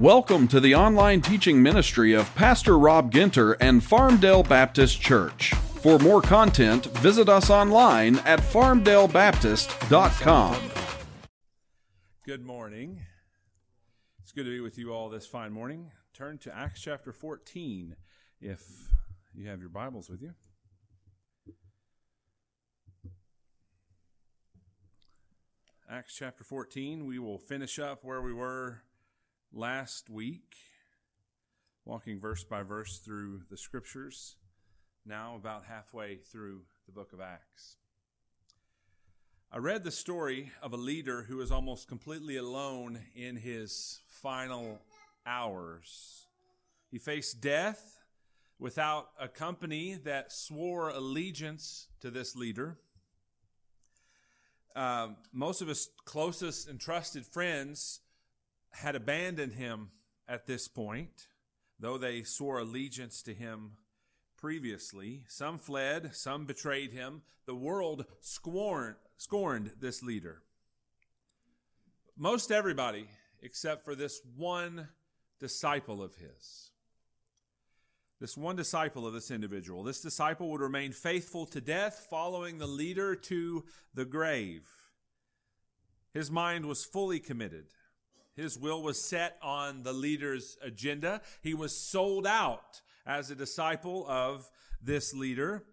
Welcome to the online teaching ministry of Pastor Rob Ginter and Farmdale Baptist Church. For more content, visit us online at farmdalebaptist.com. Good morning. It's good to be with you all this fine morning. Turn to Acts chapter 14 if you have your Bibles with you. Acts chapter 14, we will finish up where we were last week, walking verse by verse through the scriptures, now about halfway through the book of Acts. I read the story of a leader who was almost completely alone in his final hours. He faced death without a company that swore allegiance to this leader. Um, most of his closest and trusted friends had abandoned him at this point, though they swore allegiance to him previously. Some fled, some betrayed him. The world scorned, scorned this leader. Most everybody, except for this one disciple of his. This one disciple of this individual. This disciple would remain faithful to death, following the leader to the grave. His mind was fully committed. His will was set on the leader's agenda. He was sold out as a disciple of this leader.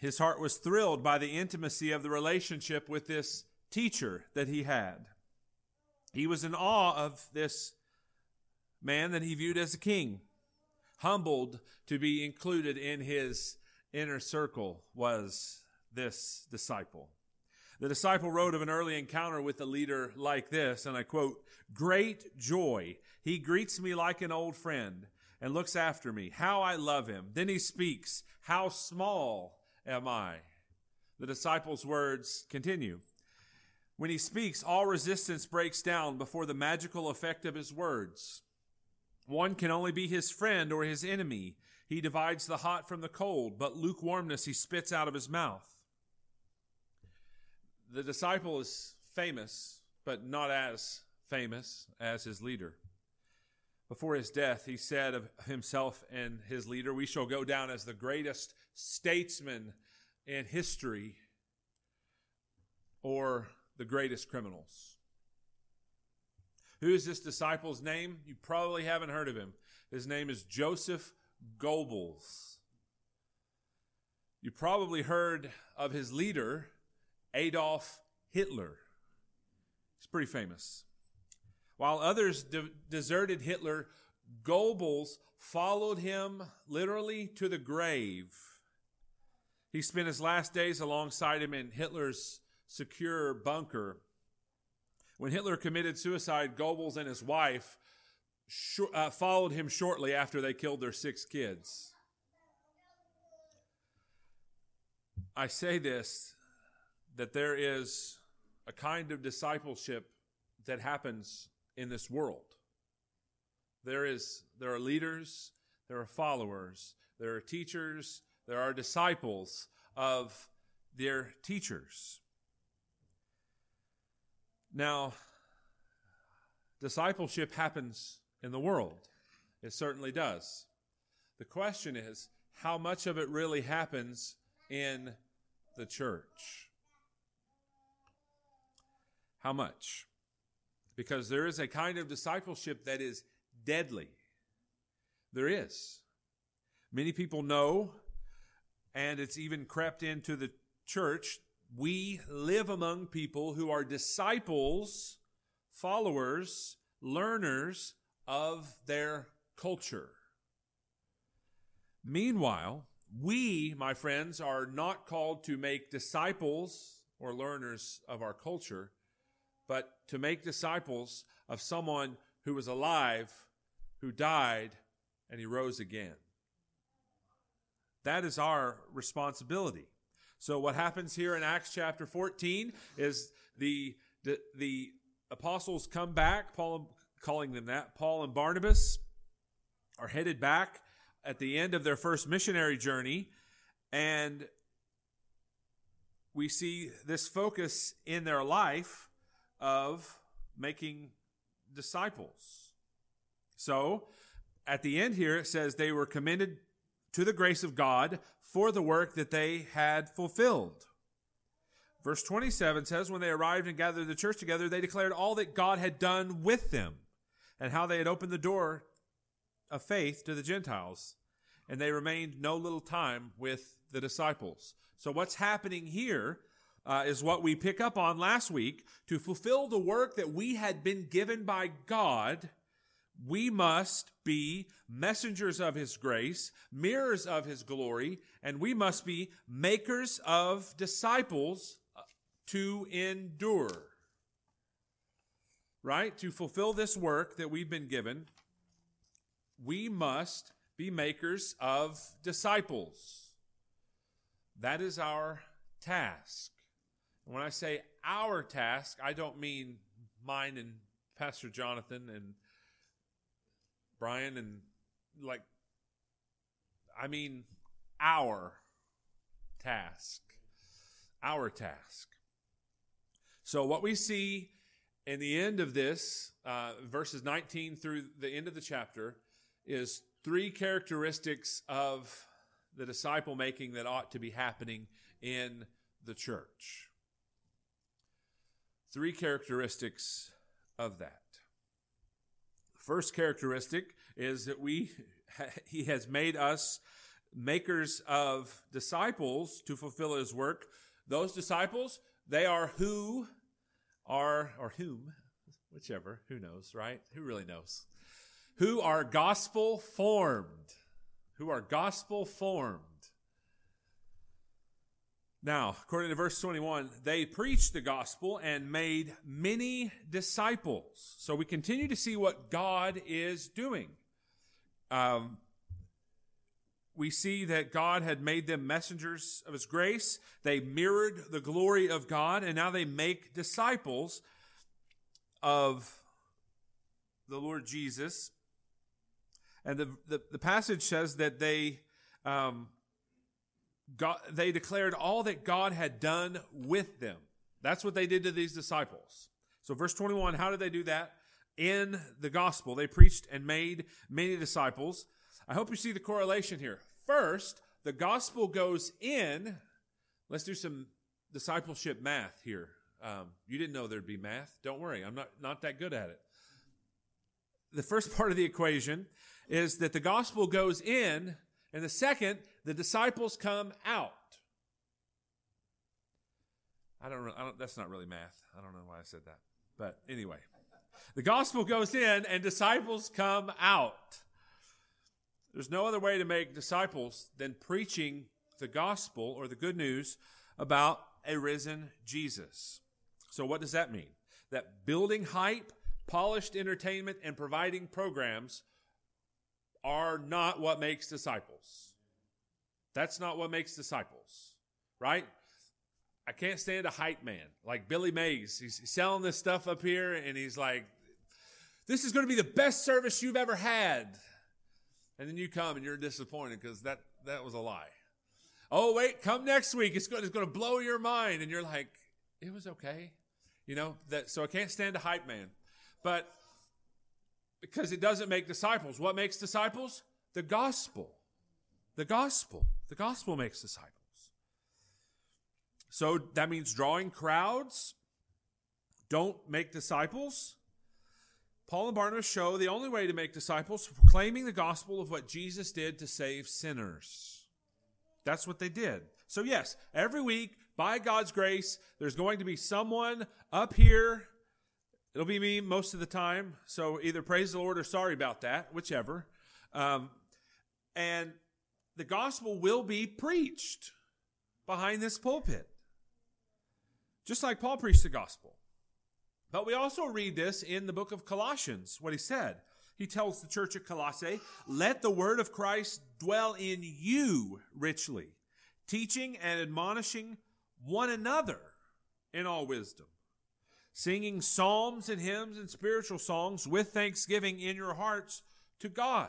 His heart was thrilled by the intimacy of the relationship with this teacher that he had. He was in awe of this man that he viewed as a king. Humbled to be included in his inner circle was this disciple. The disciple wrote of an early encounter with a leader like this, and I quote, Great joy. He greets me like an old friend and looks after me. How I love him. Then he speaks, How small am I? The disciple's words continue. When he speaks, all resistance breaks down before the magical effect of his words. One can only be his friend or his enemy. He divides the hot from the cold, but lukewarmness he spits out of his mouth. The disciple is famous, but not as famous as his leader. Before his death, he said of himself and his leader, We shall go down as the greatest statesmen in history or the greatest criminals. Who is this disciple's name? You probably haven't heard of him. His name is Joseph Goebbels. You probably heard of his leader, Adolf Hitler. He's pretty famous. While others de- deserted Hitler, Goebbels followed him literally to the grave. He spent his last days alongside him in Hitler's secure bunker. When Hitler committed suicide, Goebbels and his wife sh- uh, followed him shortly after they killed their six kids. I say this that there is a kind of discipleship that happens in this world. There is there are leaders, there are followers, there are teachers, there are disciples of their teachers. Now, discipleship happens in the world. It certainly does. The question is, how much of it really happens in the church? How much? Because there is a kind of discipleship that is deadly. There is. Many people know, and it's even crept into the church. We live among people who are disciples, followers, learners of their culture. Meanwhile, we, my friends, are not called to make disciples or learners of our culture but to make disciples of someone who was alive, who died, and he rose again. That is our responsibility. So, what happens here in Acts chapter 14 is the, the, the apostles come back, Paul calling them that, Paul and Barnabas are headed back at the end of their first missionary journey, and we see this focus in their life of making disciples. So, at the end here, it says they were commended to the grace of God for the work that they had fulfilled. Verse 27 says, When they arrived and gathered the church together, they declared all that God had done with them and how they had opened the door of faith to the Gentiles. And they remained no little time with the disciples. So, what's happening here uh, is what we pick up on last week. To fulfill the work that we had been given by God, we must be messengers of his grace, mirrors of his glory, and we must be makers of disciples to endure. Right? To fulfill this work that we've been given, we must be makers of disciples. That is our task. When I say our task, I don't mean mine and Pastor Jonathan and Brian and like, I mean our task. Our task. So, what we see in the end of this, uh, verses 19 through the end of the chapter, is three characteristics of the disciple making that ought to be happening in the church. Three characteristics of that. First characteristic is that we he has made us makers of disciples to fulfill his work. Those disciples they are who are, or whom, whichever, who knows, right? Who really knows? Who are gospel formed. Who are gospel formed. Now, according to verse 21, they preached the gospel and made many disciples. So we continue to see what God is doing. Um, we see that God had made them messengers of His grace. They mirrored the glory of God, and now they make disciples of the Lord Jesus. And the, the, the passage says that they, um, God, they declared all that God had done with them. That's what they did to these disciples. So, verse 21, how did they do that? In the gospel, they preached and made many disciples. I hope you see the correlation here. First, the gospel goes in. Let's do some discipleship math here. Um, you didn't know there'd be math. Don't worry, I'm not, not that good at it. The first part of the equation is that the gospel goes in, and the second, the disciples come out. I don't, I don't, that's not really math. I don't know why I said that. But anyway, the gospel goes in and disciples come out. There's no other way to make disciples than preaching the gospel or the good news about a risen Jesus. So, what does that mean? That building hype, polished entertainment, and providing programs are not what makes disciples. That's not what makes disciples, right? I can't stand a hype man like Billy Mays. He's selling this stuff up here and he's like, this is going to be the best service you've ever had. And then you come and you're disappointed because that, that was a lie. Oh, wait, come next week. It's going, it's going to blow your mind. And you're like, it was okay. You know, that, so I can't stand a hype man. But because it doesn't make disciples. What makes disciples? The gospel. The gospel. The gospel makes disciples. So that means drawing crowds don't make disciples. Paul and Barnabas show the only way to make disciples proclaiming the gospel of what Jesus did to save sinners. That's what they did. So, yes, every week, by God's grace, there's going to be someone up here. It'll be me most of the time. So, either praise the Lord or sorry about that, whichever. Um, and the gospel will be preached behind this pulpit, just like Paul preached the gospel. But we also read this in the book of Colossians, what he said. He tells the church at Colossae, let the word of Christ dwell in you richly, teaching and admonishing one another in all wisdom, singing psalms and hymns and spiritual songs with thanksgiving in your hearts to God.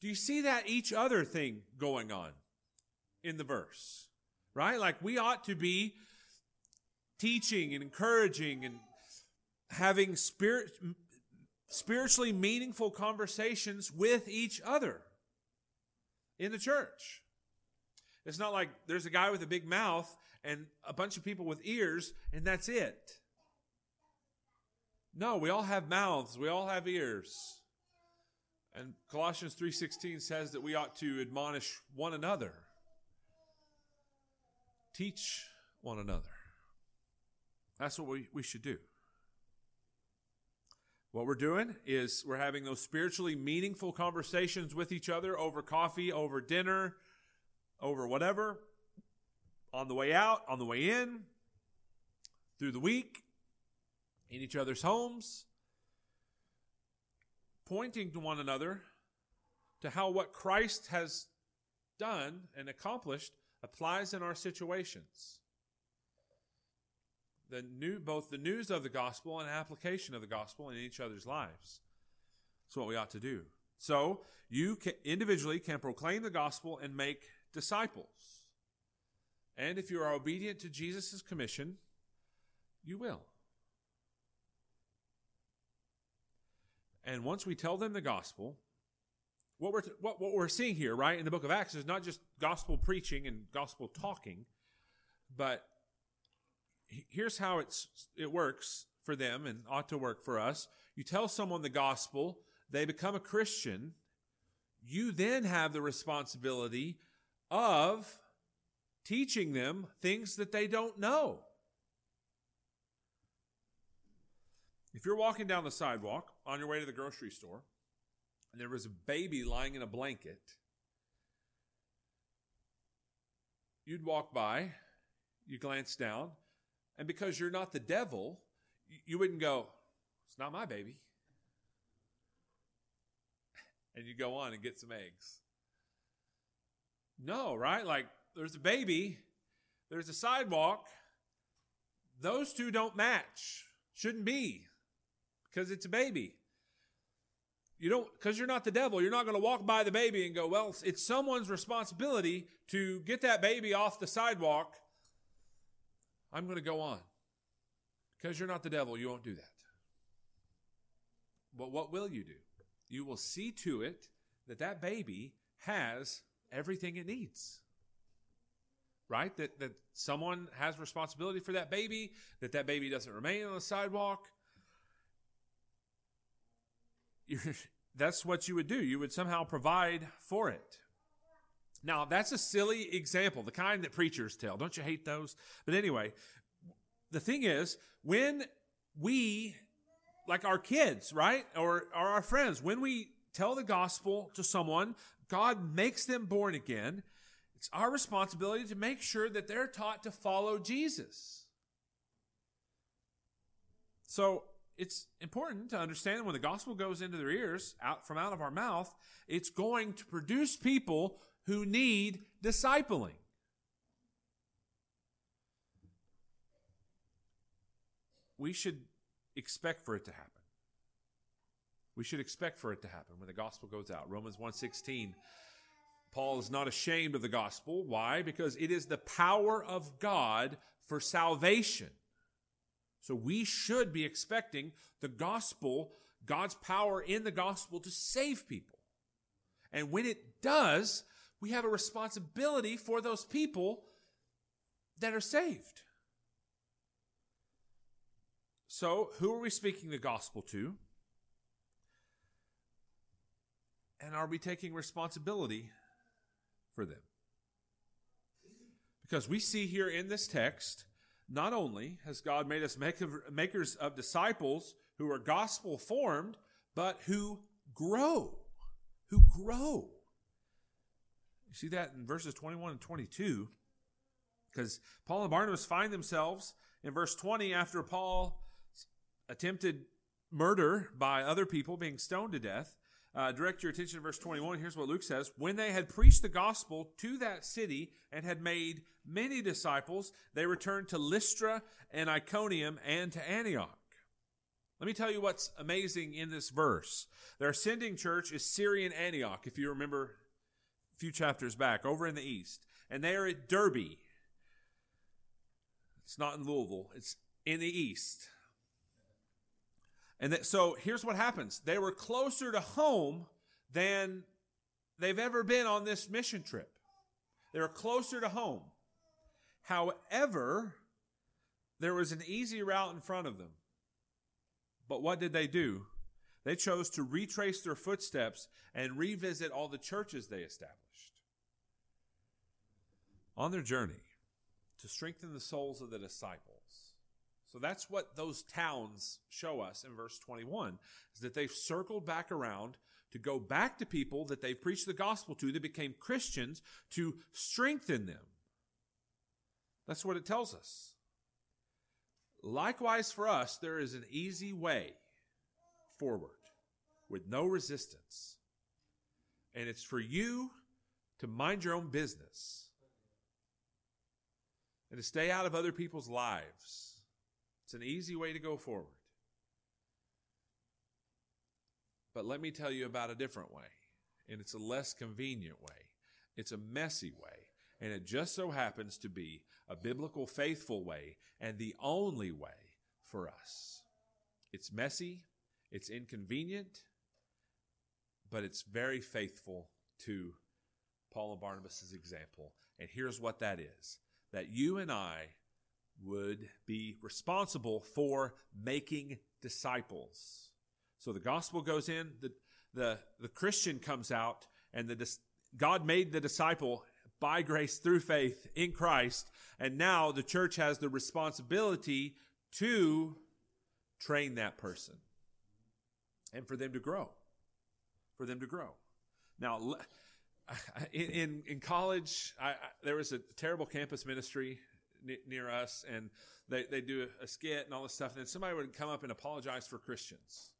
Do you see that each other thing going on in the verse? Right? Like we ought to be teaching and encouraging and having spirit spiritually meaningful conversations with each other in the church. It's not like there's a guy with a big mouth and a bunch of people with ears and that's it. No, we all have mouths, we all have ears. And Colossians 3:16 says that we ought to admonish one another. Teach one another. That's what we, we should do. What we're doing is we're having those spiritually meaningful conversations with each other over coffee, over dinner, over whatever, on the way out, on the way in, through the week, in each other's homes, pointing to one another to how what Christ has done and accomplished applies in our situations. The new, both the news of the gospel and application of the gospel in each other's lives. That's what we ought to do. So you can, individually can proclaim the gospel and make disciples. And if you are obedient to Jesus' commission, you will. And once we tell them the gospel, what we're, what, what we're seeing here, right, in the book of Acts is not just gospel preaching and gospel talking, but here's how it's, it works for them and ought to work for us. You tell someone the gospel, they become a Christian. You then have the responsibility of teaching them things that they don't know. If you're walking down the sidewalk on your way to the grocery store and there was a baby lying in a blanket, you'd walk by, you glance down, and because you're not the devil, you wouldn't go, It's not my baby. And you go on and get some eggs. No, right? Like there's a baby, there's a sidewalk. Those two don't match. Shouldn't be because it's a baby. You don't, because you're not the devil, you're not going to walk by the baby and go, well, it's someone's responsibility to get that baby off the sidewalk. I'm going to go on. Because you're not the devil, you won't do that. But what will you do? You will see to it that that baby has everything it needs. Right? That, that someone has responsibility for that baby, that that baby doesn't remain on the sidewalk, that's what you would do. You would somehow provide for it. Now, that's a silly example, the kind that preachers tell. Don't you hate those? But anyway, the thing is, when we, like our kids, right? Or, or our friends, when we tell the gospel to someone, God makes them born again. It's our responsibility to make sure that they're taught to follow Jesus. So it's important to understand when the gospel goes into their ears, out from out of our mouth, it's going to produce people who need discipling. We should expect for it to happen. We should expect for it to happen when the gospel goes out. Romans 1:16 Paul is not ashamed of the gospel. Why? Because it is the power of God for salvation so we should be expecting the gospel, God's power in the gospel to save people. And when it does, we have a responsibility for those people that are saved. So, who are we speaking the gospel to? And are we taking responsibility for them? Because we see here in this text not only has God made us makers of disciples who are gospel formed, but who grow. Who grow. You see that in verses 21 and 22. Because Paul and Barnabas find themselves in verse 20 after Paul attempted murder by other people being stoned to death. Uh, direct your attention to verse 21. Here's what Luke says. When they had preached the gospel to that city and had made many disciples, they returned to Lystra and Iconium and to Antioch. Let me tell you what's amazing in this verse. Their sending church is Syrian Antioch, if you remember a few chapters back, over in the east. And they are at Derbe. It's not in Louisville, it's in the east. And that, so here's what happens they were closer to home than they've ever been on this mission trip. They were closer to home. However, there was an easy route in front of them. But what did they do? They chose to retrace their footsteps and revisit all the churches they established. On their journey to strengthen the souls of the disciples. So that's what those towns show us in verse 21 is that they've circled back around to go back to people that they've preached the gospel to that became Christians to strengthen them. That's what it tells us. Likewise, for us, there is an easy way forward with no resistance. And it's for you to mind your own business and to stay out of other people's lives. It's an easy way to go forward. But let me tell you about a different way, and it's a less convenient way. It's a messy way, and it just so happens to be a biblical, faithful way and the only way for us. It's messy, it's inconvenient, but it's very faithful to Paul and Barnabas' example. And here's what that is that you and I would be responsible for making disciples. So the gospel goes in, the, the, the Christian comes out, and the, God made the disciple by grace through faith in Christ. And now the church has the responsibility to train that person and for them to grow. For them to grow. Now, in, in, in college, I, I, there was a terrible campus ministry near us, and they, they do a, a, skit and all this stuff. And then somebody would come up and apologize for Christians.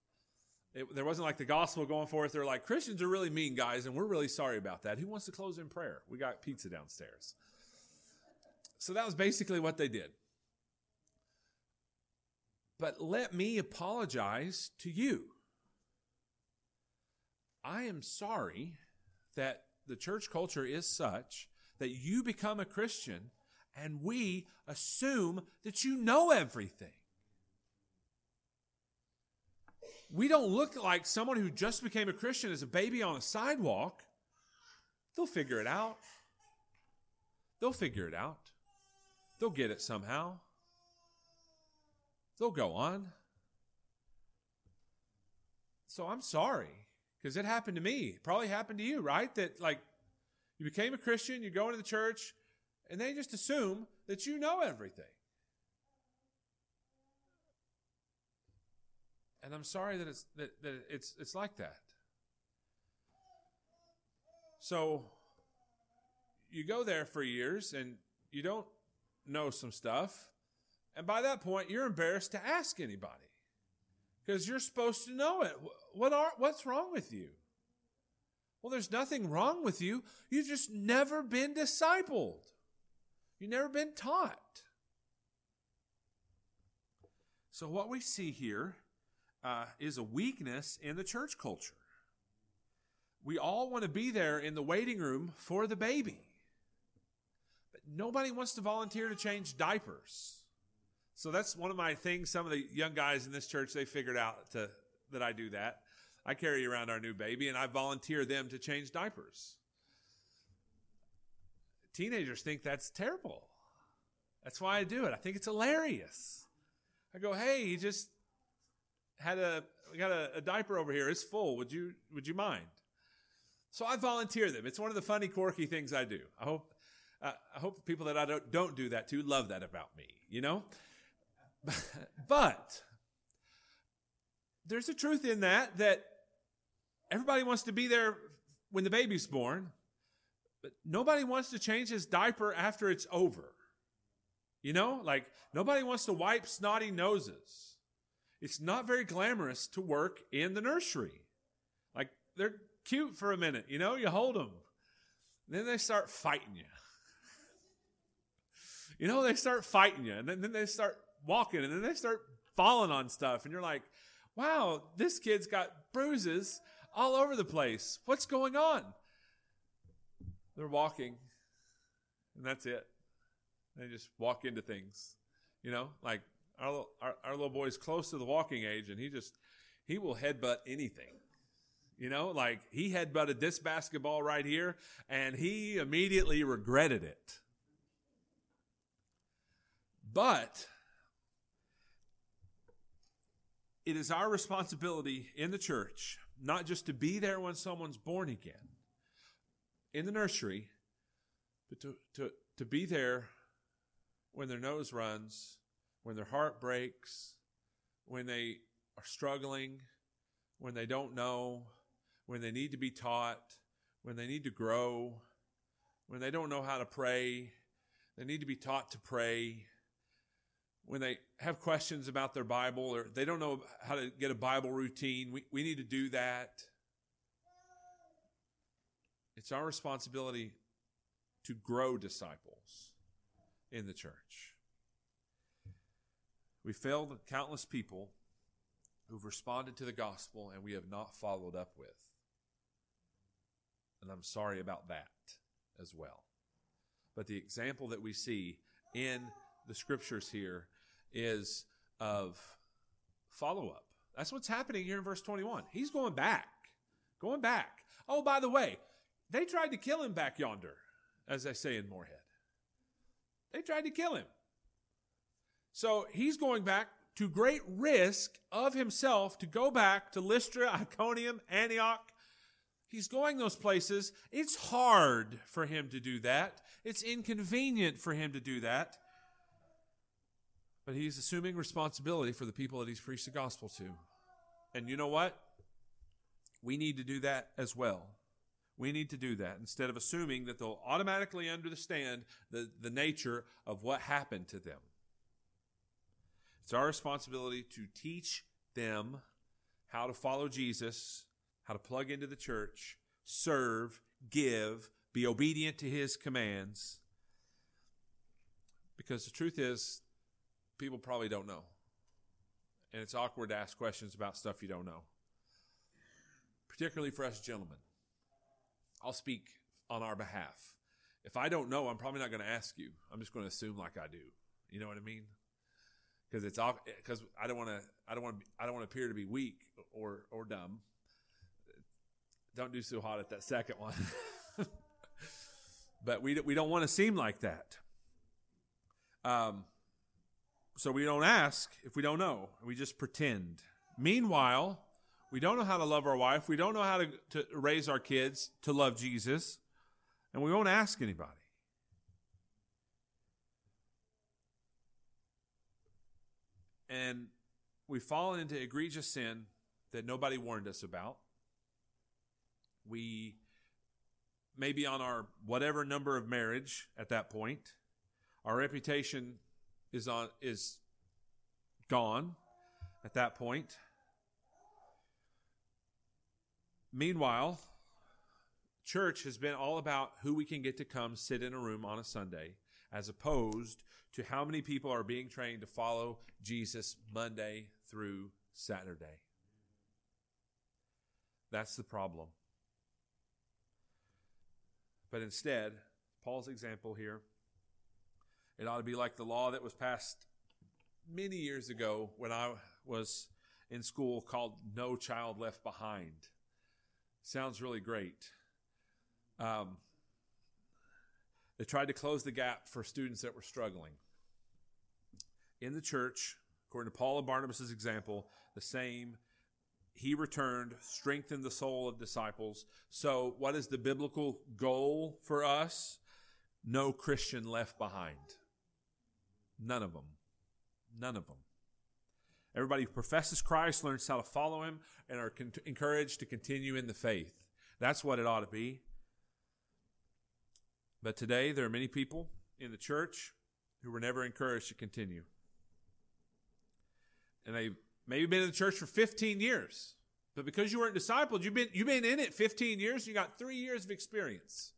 It, there wasn't like the gospel going forth. They're like, Christians are really mean guys, and we're really sorry about that. Who wants to close in prayer? We got pizza downstairs. So that was basically what they did. But let me apologize to you. I am sorry that the church culture is such that you become a Christian and we assume that you know everything. We don't look like someone who just became a Christian as a baby on a sidewalk. They'll figure it out. They'll figure it out. They'll get it somehow. They'll go on. So I'm sorry because it happened to me. It probably happened to you, right? That like you became a Christian, you go into the church, and they just assume that you know everything. And I'm sorry that it's that, that it's it's like that. So you go there for years and you don't know some stuff. And by that point, you're embarrassed to ask anybody because you're supposed to know it. What are, what's wrong with you? Well, there's nothing wrong with you. You've just never been discipled. You've never been taught. So, what we see here uh, is a weakness in the church culture. We all want to be there in the waiting room for the baby, but nobody wants to volunteer to change diapers. So that's one of my things. Some of the young guys in this church they figured out to, that I do that. I carry around our new baby and I volunteer them to change diapers. Teenagers think that's terrible. That's why I do it. I think it's hilarious. I go, hey, you just had a got a, a diaper over here. It's full. Would you would you mind? So I volunteer them. It's one of the funny, quirky things I do. I hope uh, I hope people that I don't don't do that to love that about me. You know, but there's a truth in that that everybody wants to be there when the baby's born, but nobody wants to change his diaper after it's over. You know, like nobody wants to wipe snotty noses. It's not very glamorous to work in the nursery. Like they're cute for a minute, you know, you hold them. Then they start fighting you. you know, they start fighting you, and then, then they start walking, and then they start falling on stuff, and you're like, wow, this kid's got bruises all over the place. What's going on? They're walking, and that's it. They just walk into things, you know, like our, our, our little boy's close to the walking age, and he just he will headbutt anything. You know, like he headbutted this basketball right here, and he immediately regretted it. But it is our responsibility in the church not just to be there when someone's born again in the nursery, but to, to, to be there when their nose runs, when their heart breaks, when they are struggling, when they don't know, when they need to be taught, when they need to grow, when they don't know how to pray, they need to be taught to pray, when they have questions about their Bible or they don't know how to get a Bible routine, we, we need to do that. It's our responsibility to grow disciples in the church. We failed countless people who've responded to the gospel and we have not followed up with. And I'm sorry about that as well. But the example that we see in the scriptures here is of follow up. That's what's happening here in verse 21. He's going back, going back. Oh, by the way, they tried to kill him back yonder, as they say in Moorhead. They tried to kill him. So he's going back to great risk of himself to go back to Lystra, Iconium, Antioch. He's going those places. It's hard for him to do that. It's inconvenient for him to do that. But he's assuming responsibility for the people that he's preached the gospel to. And you know what? We need to do that as well. We need to do that instead of assuming that they'll automatically understand the, the nature of what happened to them. It's our responsibility to teach them how to follow Jesus, how to plug into the church, serve, give, be obedient to his commands. Because the truth is, people probably don't know. And it's awkward to ask questions about stuff you don't know, particularly for us gentlemen. I'll speak on our behalf. If I don't know, I'm probably not going to ask you. I'm just going to assume like I do. You know what I mean? Because it's all because I don't want to. I don't want. to. I don't want to appear to be weak or or dumb. Don't do so hot at that second one. but we we don't want to seem like that. Um, so we don't ask if we don't know. We just pretend. Meanwhile, we don't know how to love our wife. We don't know how to, to raise our kids to love Jesus. And we won't ask anybody. And we've fallen into egregious sin that nobody warned us about. We may be on our whatever number of marriage at that point. Our reputation is on is gone at that point. Meanwhile, church has been all about who we can get to come sit in a room on a Sunday, as opposed to how many people are being trained to follow Jesus Monday through Saturday. That's the problem. But instead, Paul's example here it ought to be like the law that was passed many years ago when I was in school called No Child Left Behind. Sounds really great. Um, they tried to close the gap for students that were struggling. In the church, according to Paul and Barnabas' example, the same. He returned, strengthened the soul of disciples. So, what is the biblical goal for us? No Christian left behind. None of them. None of them. Everybody who professes Christ learns how to follow him and are con- encouraged to continue in the faith. That's what it ought to be. But today, there are many people in the church who were never encouraged to continue. And they've maybe been in the church for 15 years. But because you weren't discipled, you've been, you've been in it 15 years, and you got three years of experience.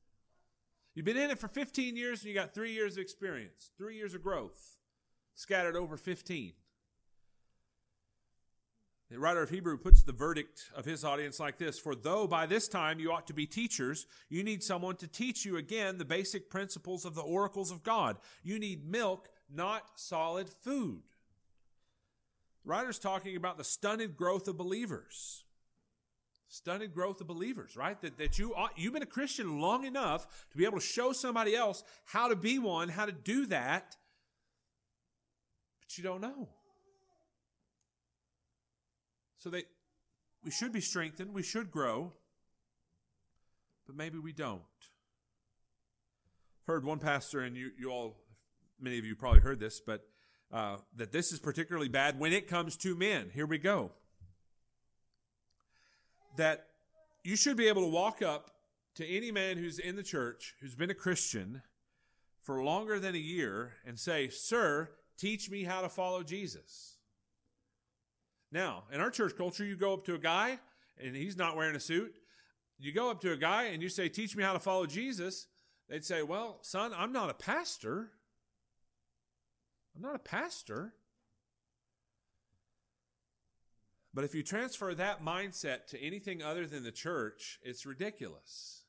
You've been in it for 15 years and you got three years of experience, three years of growth, scattered over 15. The writer of Hebrew puts the verdict of his audience like this For though by this time you ought to be teachers, you need someone to teach you again the basic principles of the oracles of God. You need milk, not solid food. The writer's talking about the stunted growth of believers. Stunted growth of believers, right? That, that you ought, you've been a Christian long enough to be able to show somebody else how to be one, how to do that, but you don't know. So they, we should be strengthened, we should grow, but maybe we don't. I've heard one pastor, and you, you all, many of you probably heard this, but uh, that this is particularly bad when it comes to men. Here we go. That you should be able to walk up to any man who's in the church, who's been a Christian for longer than a year, and say, Sir, teach me how to follow Jesus. Now, in our church culture, you go up to a guy and he's not wearing a suit. You go up to a guy and you say, Teach me how to follow Jesus. They'd say, Well, son, I'm not a pastor. I'm not a pastor. But if you transfer that mindset to anything other than the church, it's ridiculous.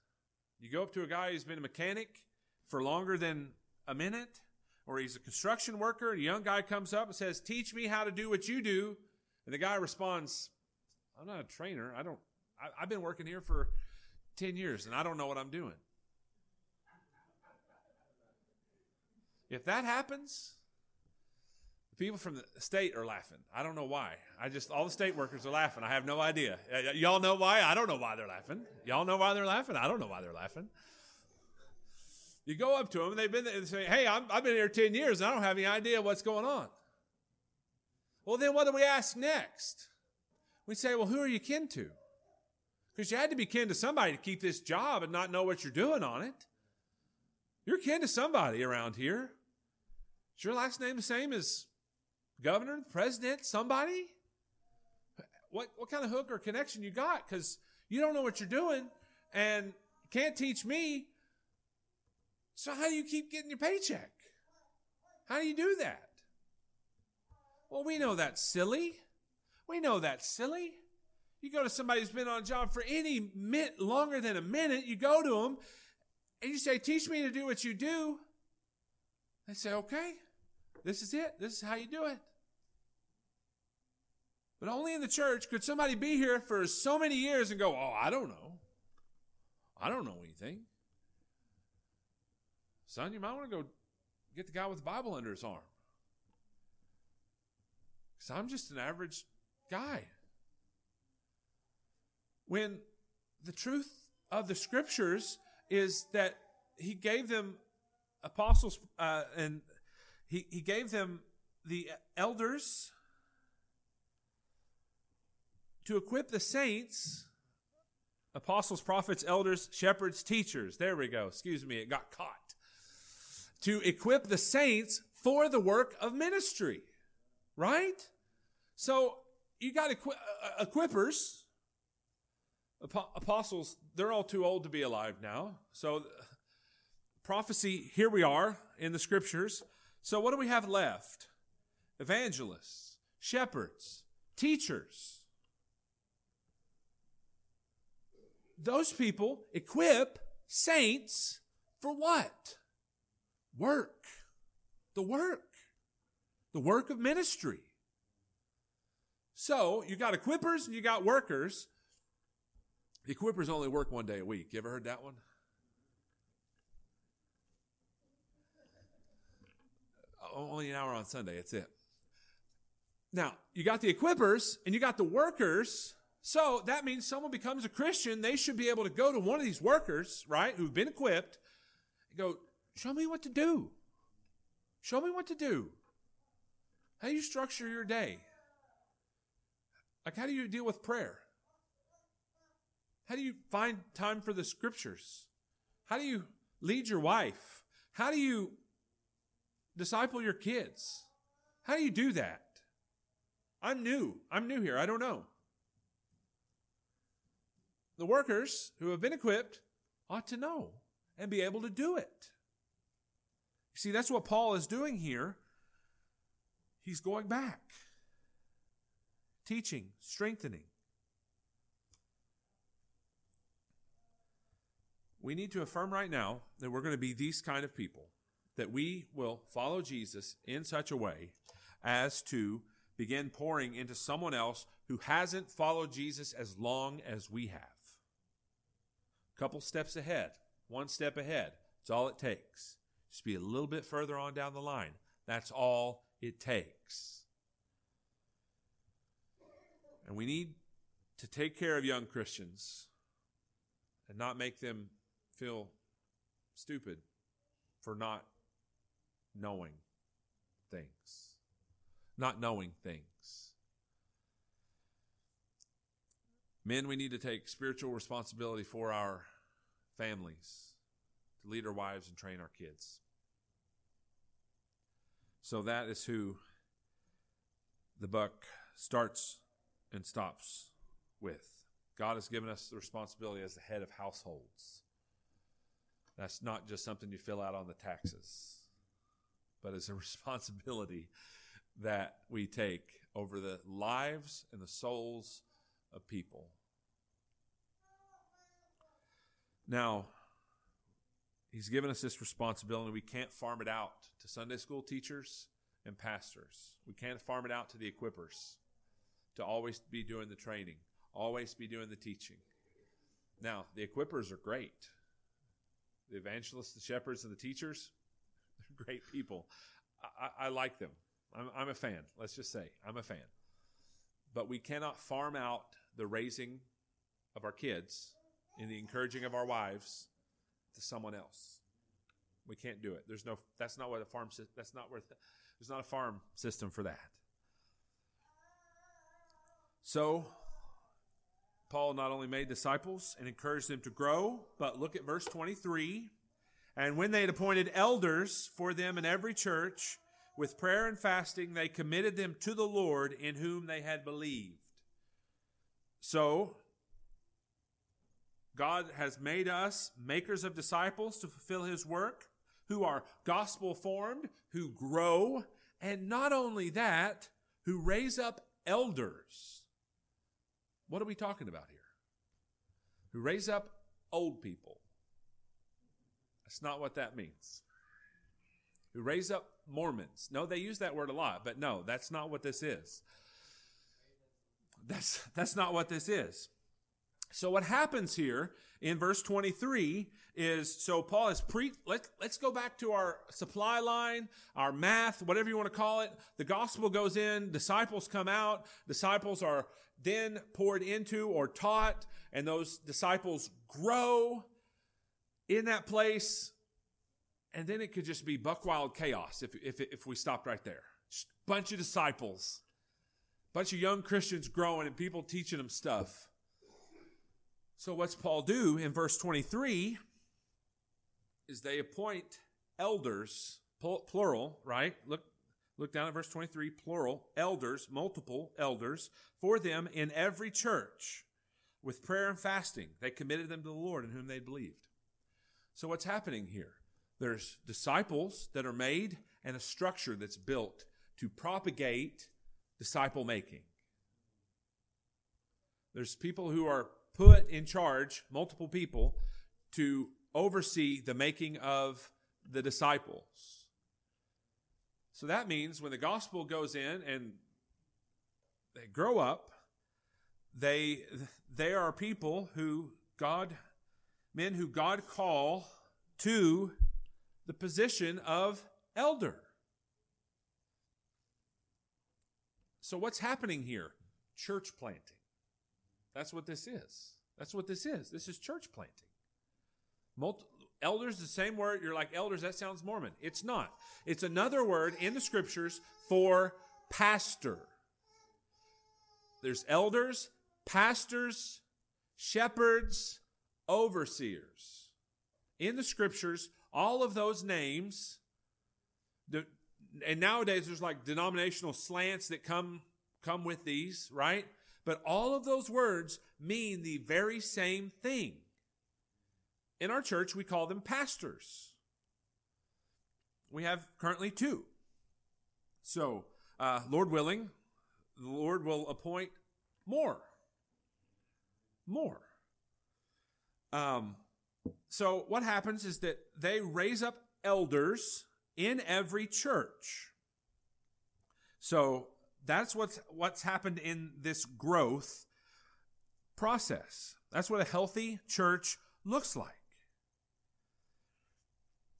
You go up to a guy who's been a mechanic for longer than a minute, or he's a construction worker, a young guy comes up and says, Teach me how to do what you do. And the guy responds, I'm not a trainer. I don't, I, I've been working here for 10 years and I don't know what I'm doing. If that happens, the people from the state are laughing. I don't know why. I just, all the state workers are laughing. I have no idea. Y- y'all know why? I don't know why they're laughing. Y'all know why they're laughing? I don't know why they're laughing. You go up to them and they've been there and say, Hey, i have been here 10 years and I don't have any idea what's going on. Well, then what do we ask next? We say, Well, who are you kin to? Because you had to be kin to somebody to keep this job and not know what you're doing on it. You're kin to somebody around here. Is your last name the same as governor, president, somebody? What, what kind of hook or connection you got? Because you don't know what you're doing and can't teach me. So how do you keep getting your paycheck? How do you do that? Well, we know that's silly. We know that's silly. You go to somebody who's been on a job for any minute longer than a minute, you go to them and you say, Teach me to do what you do. They say, Okay, this is it. This is how you do it. But only in the church could somebody be here for so many years and go, Oh, I don't know. I don't know anything. Son, you might want to go get the guy with the Bible under his arm. Because I'm just an average guy. When the truth of the scriptures is that he gave them apostles uh, and he, he gave them the elders to equip the saints apostles prophets elders shepherds teachers. There we go. Excuse me it got caught. To equip the saints for the work of ministry right so you got equi- uh, equippers apostles, they're all too old to be alive now. So, prophecy, here we are in the scriptures. So, what do we have left? Evangelists, shepherds, teachers. Those people equip saints for what? Work. The work. The work of ministry. So, you got equippers and you got workers. The equippers only work one day a week. You ever heard that one? Only an hour on Sunday. That's it. Now, you got the equippers and you got the workers. So that means someone becomes a Christian. They should be able to go to one of these workers, right, who've been equipped, and go, Show me what to do. Show me what to do. How do you structure your day? Like, how do you deal with prayer? How do you find time for the scriptures? How do you lead your wife? How do you disciple your kids? How do you do that? I'm new. I'm new here. I don't know. The workers who have been equipped ought to know and be able to do it. You see, that's what Paul is doing here. He's going back, teaching, strengthening. we need to affirm right now that we're going to be these kind of people, that we will follow Jesus in such a way as to begin pouring into someone else who hasn't followed Jesus as long as we have. A couple steps ahead, one step ahead. That's all it takes. Just be a little bit further on down the line. That's all it takes. And we need to take care of young Christians and not make them feel stupid for not knowing things. Not knowing things. Men, we need to take spiritual responsibility for our families, to lead our wives and train our kids. So that is who the buck starts and stops with. God has given us the responsibility as the head of households. That's not just something you fill out on the taxes, but it's a responsibility that we take over the lives and the souls of people. Now, He's given us this responsibility. We can't farm it out to Sunday school teachers and pastors. We can't farm it out to the equippers to always be doing the training, always be doing the teaching. Now, the equippers are great. The evangelists, the shepherds, and the teachers, they're great people. I, I like them. I'm, I'm a fan. Let's just say I'm a fan. But we cannot farm out the raising of our kids and the encouraging of our wives to someone else. We can't do it. There's no. That's not what a farm. That's not where. There's not a farm system for that. So, Paul not only made disciples and encouraged them to grow, but look at verse 23. And when they had appointed elders for them in every church, with prayer and fasting, they committed them to the Lord in whom they had believed. So, God has made us makers of disciples to fulfill his work, who are gospel formed, who grow, and not only that, who raise up elders. What are we talking about here? Who raise up old people. That's not what that means. Who raise up Mormons. No, they use that word a lot, but no, that's not what this is. That's, that's not what this is. So what happens here in verse 23 is so Paul is pre let, let's go back to our supply line, our math, whatever you want to call it. The gospel goes in, disciples come out, disciples are then poured into or taught, and those disciples grow in that place. And then it could just be buck wild chaos if, if, if we stopped right there. Just bunch of disciples, bunch of young Christians growing and people teaching them stuff. So what's Paul do in verse 23 is they appoint elders, plural, right? Look, look down at verse 23, plural, elders, multiple elders, for them in every church with prayer and fasting. They committed them to the Lord in whom they believed. So what's happening here? There's disciples that are made and a structure that's built to propagate disciple making. There's people who are put in charge multiple people to oversee the making of the disciples. So that means when the gospel goes in and they grow up, they they are people who God men who God call to the position of elder. So what's happening here? Church planting. That's what this is. That's what this is. This is church planting. Multi- elders, the same word. You're like, elders, that sounds Mormon. It's not. It's another word in the scriptures for pastor. There's elders, pastors, shepherds, overseers. In the scriptures, all of those names, and nowadays there's like denominational slants that come come with these, right? But all of those words mean the very same thing. In our church, we call them pastors. We have currently two. So, uh, Lord willing, the Lord will appoint more. More. Um, so, what happens is that they raise up elders in every church. So, that's what's what's happened in this growth process. That's what a healthy church looks like.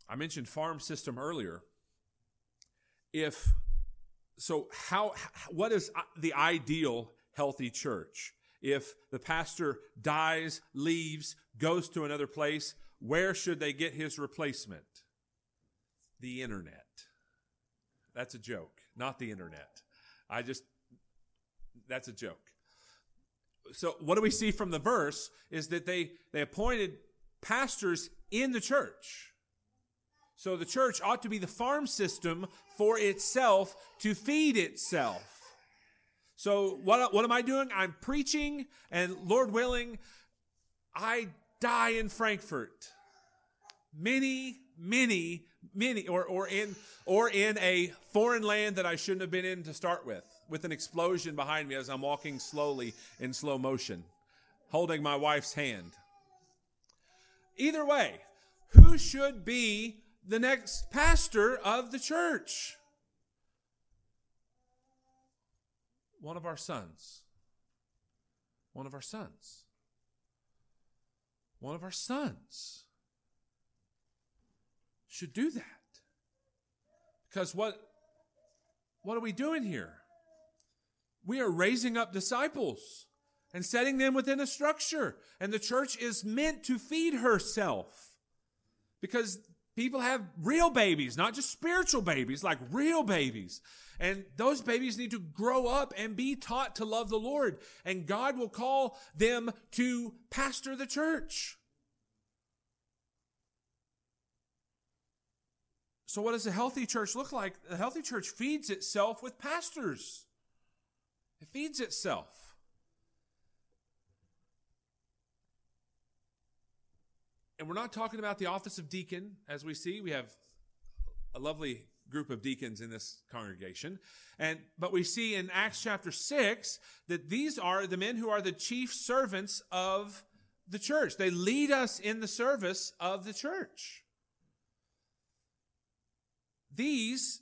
I mentioned farm system earlier. If so how what is the ideal healthy church? If the pastor dies, leaves, goes to another place, where should they get his replacement? The internet. That's a joke, not the internet. I just, that's a joke. So what do we see from the verse is that they, they appointed pastors in the church. So the church ought to be the farm system for itself to feed itself. So what, what am I doing? I'm preaching and Lord willing, I die in Frankfort. Many, many, many, or, or in, or in a foreign land that I shouldn't have been in to start with, with an explosion behind me as I'm walking slowly in slow motion, holding my wife's hand. Either way, who should be the next pastor of the church? One of our sons. One of our sons. One of our sons should do that. Because what, what are we doing here? We are raising up disciples and setting them within a structure. And the church is meant to feed herself. Because people have real babies, not just spiritual babies, like real babies. And those babies need to grow up and be taught to love the Lord. And God will call them to pastor the church. So, what does a healthy church look like? A healthy church feeds itself with pastors, it feeds itself. And we're not talking about the office of deacon, as we see. We have a lovely group of deacons in this congregation. And, but we see in Acts chapter 6 that these are the men who are the chief servants of the church. They lead us in the service of the church. These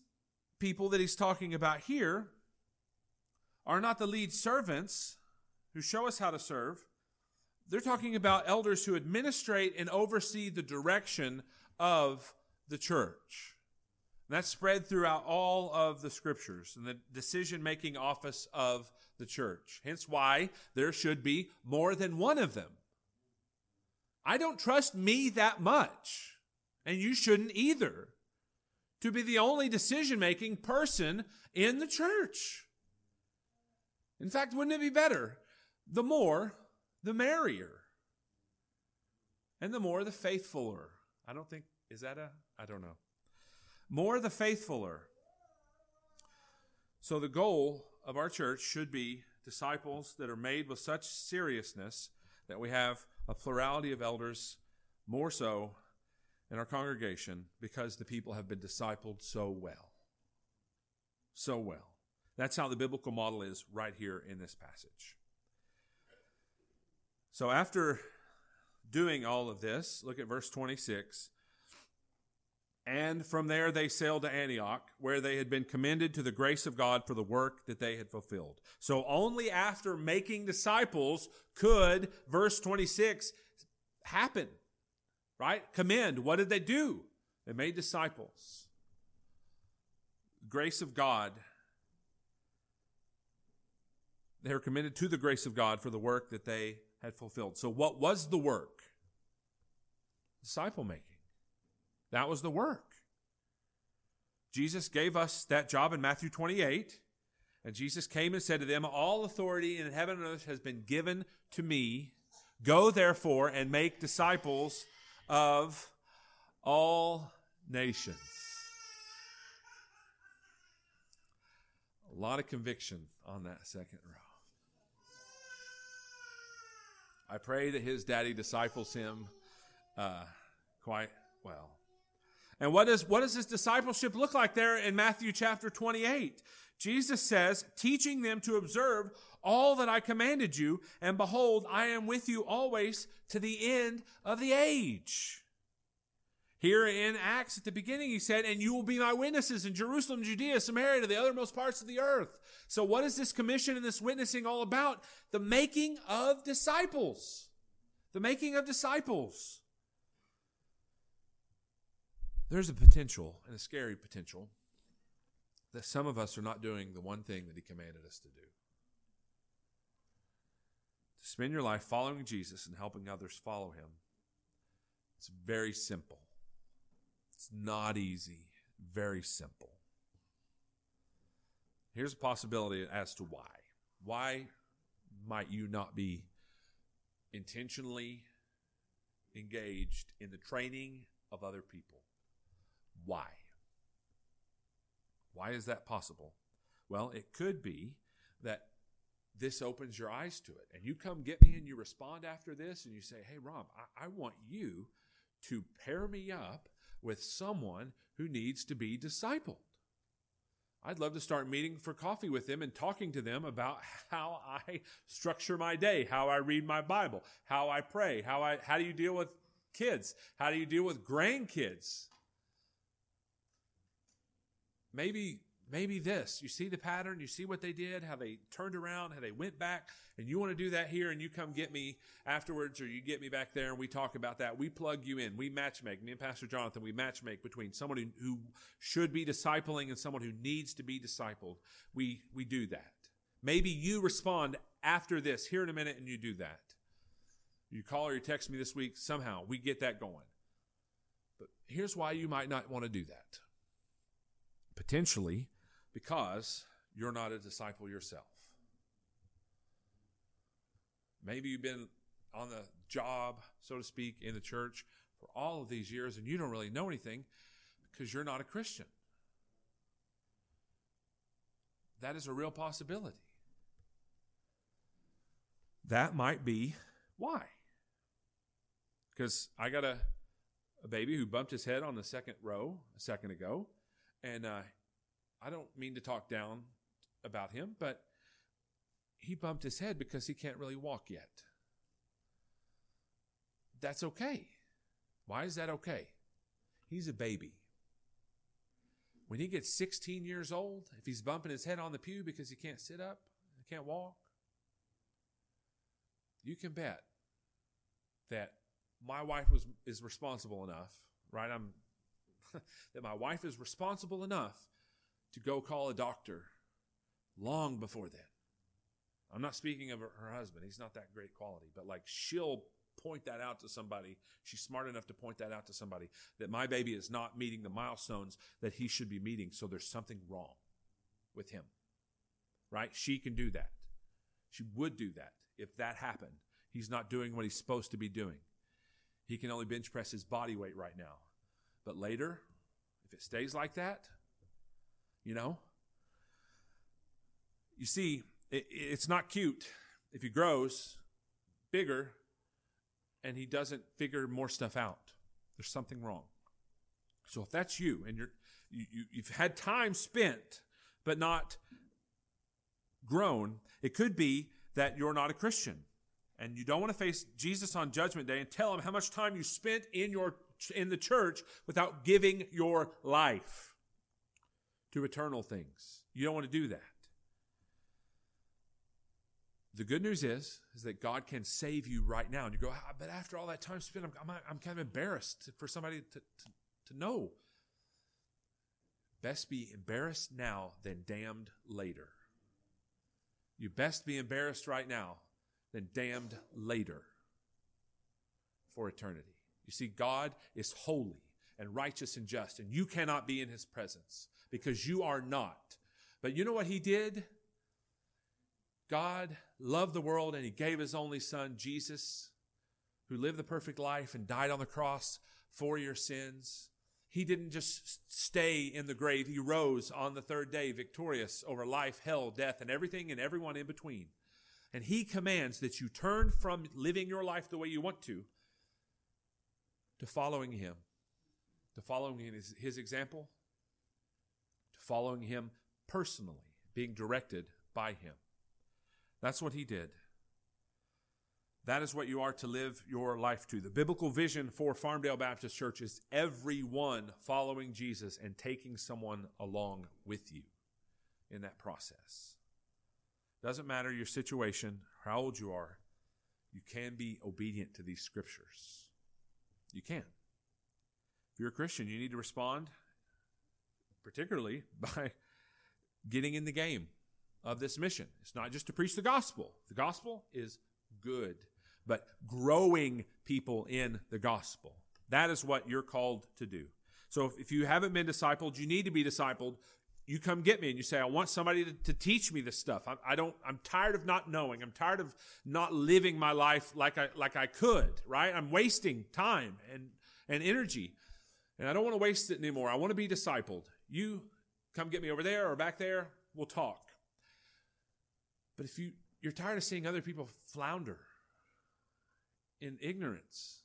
people that he's talking about here are not the lead servants who show us how to serve. They're talking about elders who administrate and oversee the direction of the church. And that's spread throughout all of the scriptures and the decision making office of the church. Hence why there should be more than one of them. I don't trust me that much, and you shouldn't either to be the only decision making person in the church. In fact, wouldn't it be better? The more, the merrier. And the more, the faithfuler. I don't think, is that a, I don't know. More, the faithfuler. So the goal of our church should be disciples that are made with such seriousness that we have a plurality of elders, more so in our congregation because the people have been discipled so well. So well. That's how the biblical model is right here in this passage. So after doing all of this, look at verse 26. And from there they sailed to Antioch, where they had been commended to the grace of God for the work that they had fulfilled. So only after making disciples could verse 26 happen. Right? Commend. What did they do? They made disciples. Grace of God. They were committed to the grace of God for the work that they had fulfilled. So, what was the work? Disciple making. That was the work. Jesus gave us that job in Matthew 28. And Jesus came and said to them, All authority in heaven and earth has been given to me. Go therefore and make disciples of all nations. A lot of conviction on that second row. I pray that his daddy disciples him uh, quite well. And what does what does his discipleship look like there in Matthew chapter 28? Jesus says, teaching them to observe all that I commanded you, and behold, I am with you always to the end of the age. Here in Acts at the beginning, he said, And you will be my witnesses in Jerusalem, Judea, Samaria, to the othermost parts of the earth. So, what is this commission and this witnessing all about? The making of disciples. The making of disciples. There's a potential, and a scary potential, that some of us are not doing the one thing that he commanded us to do. To spend your life following Jesus and helping others follow him. It's very simple. It's not easy, very simple. Here's a possibility as to why. Why might you not be intentionally engaged in the training of other people? Why? Why is that possible? Well, it could be that this opens your eyes to it. And you come get me and you respond after this and you say, Hey, Rob, I, I want you to pair me up with someone who needs to be discipled. I'd love to start meeting for coffee with them and talking to them about how I structure my day, how I read my Bible, how I pray, how I how do you deal with kids? How do you deal with grandkids? Maybe maybe this. You see the pattern, you see what they did, how they turned around, how they went back, and you want to do that here, and you come get me afterwards, or you get me back there, and we talk about that. We plug you in. We match make. Me and Pastor Jonathan, we match make between someone who, who should be discipling and someone who needs to be discipled. We we do that. Maybe you respond after this here in a minute, and you do that. You call or you text me this week. Somehow we get that going. But here's why you might not want to do that. Potentially, because you're not a disciple yourself. Maybe you've been on the job, so to speak, in the church for all of these years and you don't really know anything because you're not a Christian. That is a real possibility. That might be why. Because I got a, a baby who bumped his head on the second row a second ago, and uh, I don't mean to talk down about him, but he bumped his head because he can't really walk yet. That's okay. Why is that okay? He's a baby. When he gets 16 years old, if he's bumping his head on the pew because he can't sit up, can't walk, you can bet that my wife was is responsible enough, right? I'm that my wife is responsible enough to go call a doctor long before then. I'm not speaking of her, husband. He's not that great quality, but like she'll point that out to somebody. She's smart enough to point that out to somebody that my baby is not meeting the milestones that he should be meeting. So there's something wrong with him, right? She can do that. She would do that if that happened. He's not doing what he's supposed to be doing. He can only bench press his body weight right now. But later, if it stays like that, you know? You see, it, it's not cute if he grows bigger and he doesn't figure more stuff out. There's something wrong. So if that's you and you're, you, you, you've had time spent but not grown, it could be that you're not a Christian and you don't want to face Jesus on judgment day and tell him how much time you spent in your in the church without giving your life to eternal things. You don't want to do that. The good news is, is that God can save you right now. And you go, ah, but after all that time spent, I'm, I'm, I'm kind of embarrassed for somebody to, to, to know. Best be embarrassed now than damned later. You best be embarrassed right now than damned later for eternity. You see, God is holy and righteous and just, and you cannot be in his presence because you are not. But you know what he did? God loved the world and he gave his only son, Jesus, who lived the perfect life and died on the cross for your sins. He didn't just stay in the grave. He rose on the third day, victorious over life, hell, death, and everything and everyone in between. And he commands that you turn from living your life the way you want to to following him, to following his, his example, to following him personally, being directed by him. That's what he did. That is what you are to live your life to. The biblical vision for Farmdale Baptist Church is everyone following Jesus and taking someone along with you in that process. Doesn't matter your situation, how old you are, you can be obedient to these scriptures. You can. If you're a Christian, you need to respond, particularly by getting in the game of this mission. It's not just to preach the gospel, the gospel is good but growing people in the gospel. That is what you're called to do. So if, if you haven't been discipled, you need to be discipled. You come get me and you say, I want somebody to, to teach me this stuff. I, I, don't, I'm tired of not knowing. I'm tired of not living my life like I, like I could, right? I'm wasting time and, and energy and I don't want to waste it anymore. I want to be discipled. You come get me over there or back there. We'll talk. But if you, you're tired of seeing other people flounder in ignorance.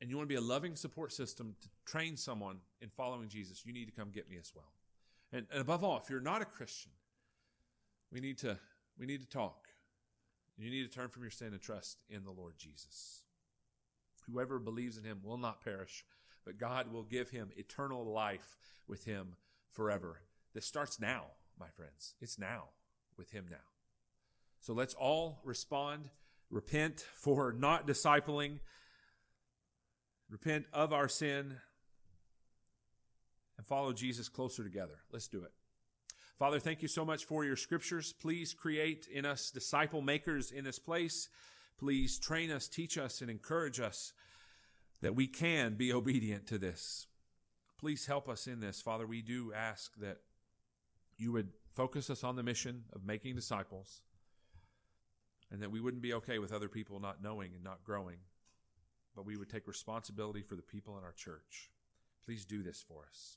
And you want to be a loving support system to train someone in following Jesus, you need to come get me as well. And, and above all, if you're not a Christian, we need to we need to talk. You need to turn from your sin and trust in the Lord Jesus. Whoever believes in him will not perish, but God will give him eternal life with him forever. This starts now, my friends. It's now with him now. So let's all respond repent for not discipling, repent of our sin, and follow Jesus closer together. Let's do it. Father, thank you so much for your scriptures. Please create in us disciple makers in this place. Please train us, teach us, and encourage us that we can be obedient to this. Please help us in this. Father, we do ask that you would focus us on the mission of making disciples and that we wouldn't be okay with other people not knowing and not growing, but we would take responsibility for the people in our church. Please do this for us.